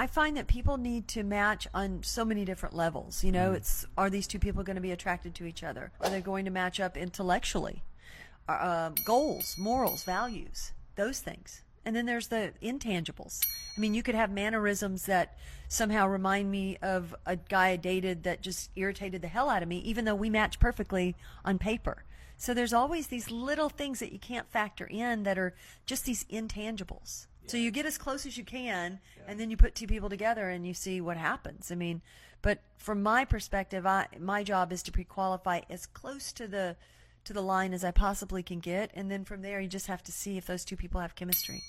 I find that people need to match on so many different levels. You know, it's are these two people going to be attracted to each other? Are they going to match up intellectually? Uh, uh, goals, morals, values, those things. And then there's the intangibles. I mean, you could have mannerisms that somehow remind me of a guy I dated that just irritated the hell out of me, even though we match perfectly on paper. So there's always these little things that you can't factor in that are just these intangibles. So you get as close as you can, and then you put two people together and you see what happens. I mean, but from my perspective, I my job is to pre-qualify as close to the to the line as I possibly can get, and then from there you just have to see if those two people have chemistry.